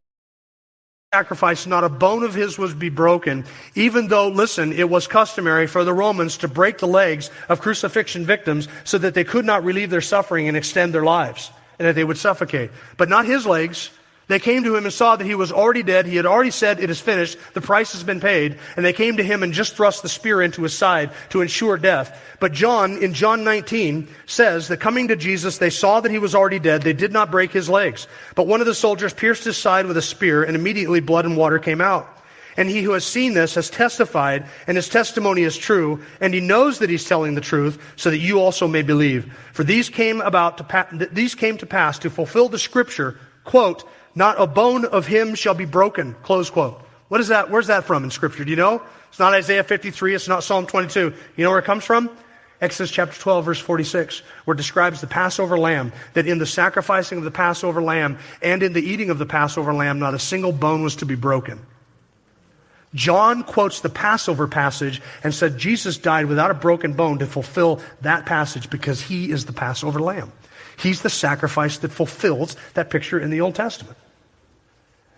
sacrifice, not a bone of his was be broken, even though, listen, it was customary for the Romans to break the legs of crucifixion victims so that they could not relieve their suffering and extend their lives, and that they would suffocate. But not his legs. They came to him and saw that he was already dead. He had already said, It is finished. The price has been paid. And they came to him and just thrust the spear into his side to ensure death. But John, in John 19, says that coming to Jesus, they saw that he was already dead. They did not break his legs. But one of the soldiers pierced his side with a spear, and immediately blood and water came out. And he who has seen this has testified, and his testimony is true, and he knows that he's telling the truth, so that you also may believe. For these came about to pa- these came to pass to fulfill the scripture, quote, not a bone of him shall be broken. Close quote. What is that? Where's that from in Scripture? Do you know? It's not Isaiah 53. It's not Psalm 22. You know where it comes from? Exodus chapter 12, verse 46, where it describes the Passover lamb, that in the sacrificing of the Passover lamb and in the eating of the Passover lamb, not a single bone was to be broken. John quotes the Passover passage and said Jesus died without a broken bone to fulfill that passage because he is the Passover lamb. He's the sacrifice that fulfills that picture in the Old Testament.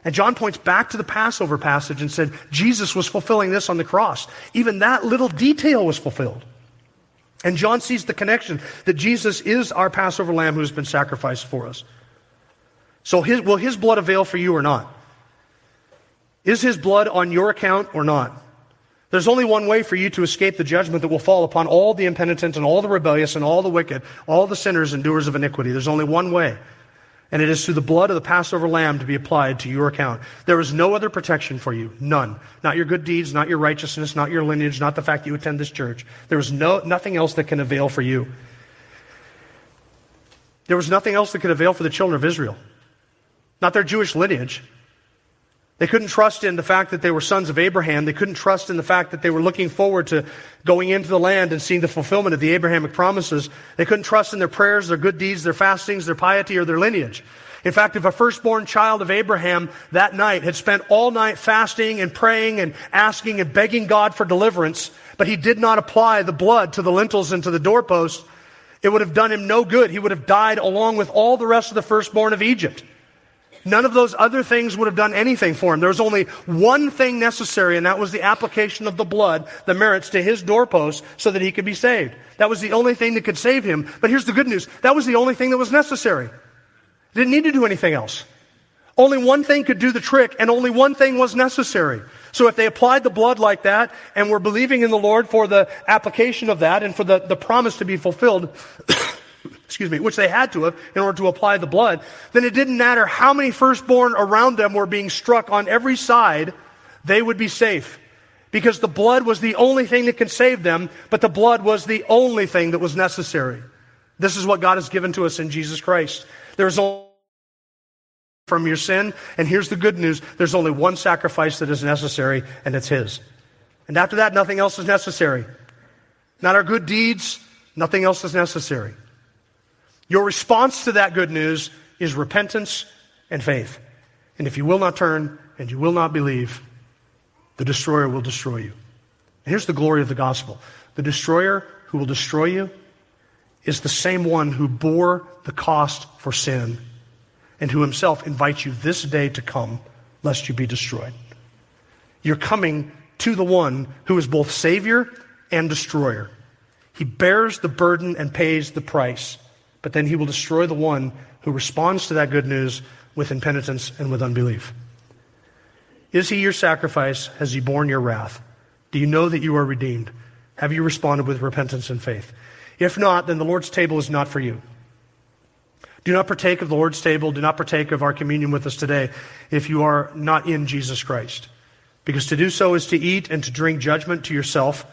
And John points back to the Passover passage and said, Jesus was fulfilling this on the cross. Even that little detail was fulfilled. And John sees the connection that Jesus is our Passover lamb who has been sacrificed for us. So his, will his blood avail for you or not? Is his blood on your account or not? There's only one way for you to escape the judgment that will fall upon all the impenitent and all the rebellious and all the wicked, all the sinners and doers of iniquity. There's only one way. And it is through the blood of the Passover lamb to be applied to your account. There is no other protection for you. None. Not your good deeds, not your righteousness, not your lineage, not the fact that you attend this church. There is no, nothing else that can avail for you. There was nothing else that could avail for the children of Israel. Not their Jewish lineage. They couldn't trust in the fact that they were sons of Abraham. They couldn't trust in the fact that they were looking forward to going into the land and seeing the fulfillment of the Abrahamic promises. They couldn't trust in their prayers, their good deeds, their fastings, their piety, or their lineage. In fact, if a firstborn child of Abraham that night had spent all night fasting and praying and asking and begging God for deliverance, but he did not apply the blood to the lintels and to the doorposts, it would have done him no good. He would have died along with all the rest of the firstborn of Egypt. None of those other things would have done anything for him. There was only one thing necessary, and that was the application of the blood, the merits to his doorpost, so that he could be saved. That was the only thing that could save him. But here's the good news that was the only thing that was necessary. Didn't need to do anything else. Only one thing could do the trick, and only one thing was necessary. So if they applied the blood like that and were believing in the Lord for the application of that and for the, the promise to be fulfilled, excuse me, which they had to have in order to apply the blood, then it didn't matter how many firstborn around them were being struck on every side, they would be safe. Because the blood was the only thing that could save them, but the blood was the only thing that was necessary. This is what God has given to us in Jesus Christ. There's only from your sin. And here's the good news there's only one sacrifice that is necessary, and it's His. And after that, nothing else is necessary. Not our good deeds, nothing else is necessary. Your response to that good news is repentance and faith. And if you will not turn and you will not believe, the destroyer will destroy you. And here's the glory of the gospel the destroyer who will destroy you is the same one who bore the cost for sin and who himself invites you this day to come, lest you be destroyed. You're coming to the one who is both Savior and destroyer. He bears the burden and pays the price, but then he will destroy the one who responds to that good news with impenitence and with unbelief. Is he your sacrifice? Has he borne your wrath? Do you know that you are redeemed? Have you responded with repentance and faith? If not, then the Lord's table is not for you. Do not partake of the Lord's table. Do not partake of our communion with us today if you are not in Jesus Christ. Because to do so is to eat and to drink judgment to yourself.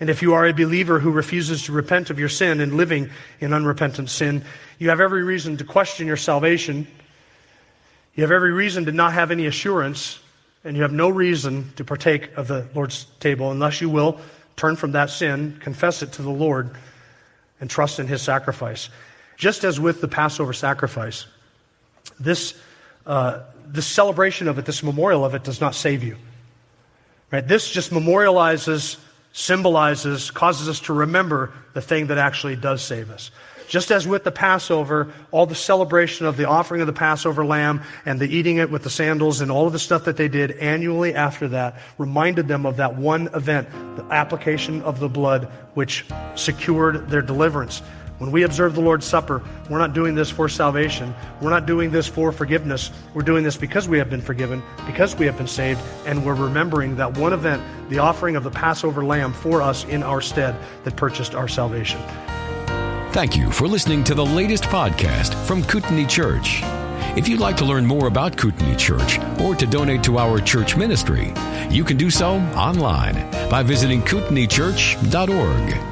And if you are a believer who refuses to repent of your sin and living in unrepentant sin, you have every reason to question your salvation. You have every reason to not have any assurance, and you have no reason to partake of the Lord's table unless you will turn from that sin, confess it to the Lord, and trust in his sacrifice. Just as with the Passover sacrifice, this, uh, this celebration of it, this memorial of it, does not save you. Right? This just memorializes, symbolizes, causes us to remember the thing that actually does save us. Just as with the Passover, all the celebration of the offering of the Passover lamb and the eating it with the sandals and all of the stuff that they did annually after that reminded them of that one event, the application of the blood, which secured their deliverance. When we observe the Lord's Supper, we're not doing this for salvation. We're not doing this for forgiveness. We're doing this because we have been forgiven, because we have been saved, and we're remembering that one event, the offering of the Passover lamb for us in our stead that purchased our salvation. Thank you for listening to the latest podcast from Kootenai Church. If you'd like to learn more about Kootenai Church or to donate to our church ministry, you can do so online by visiting kootenaichurch.org.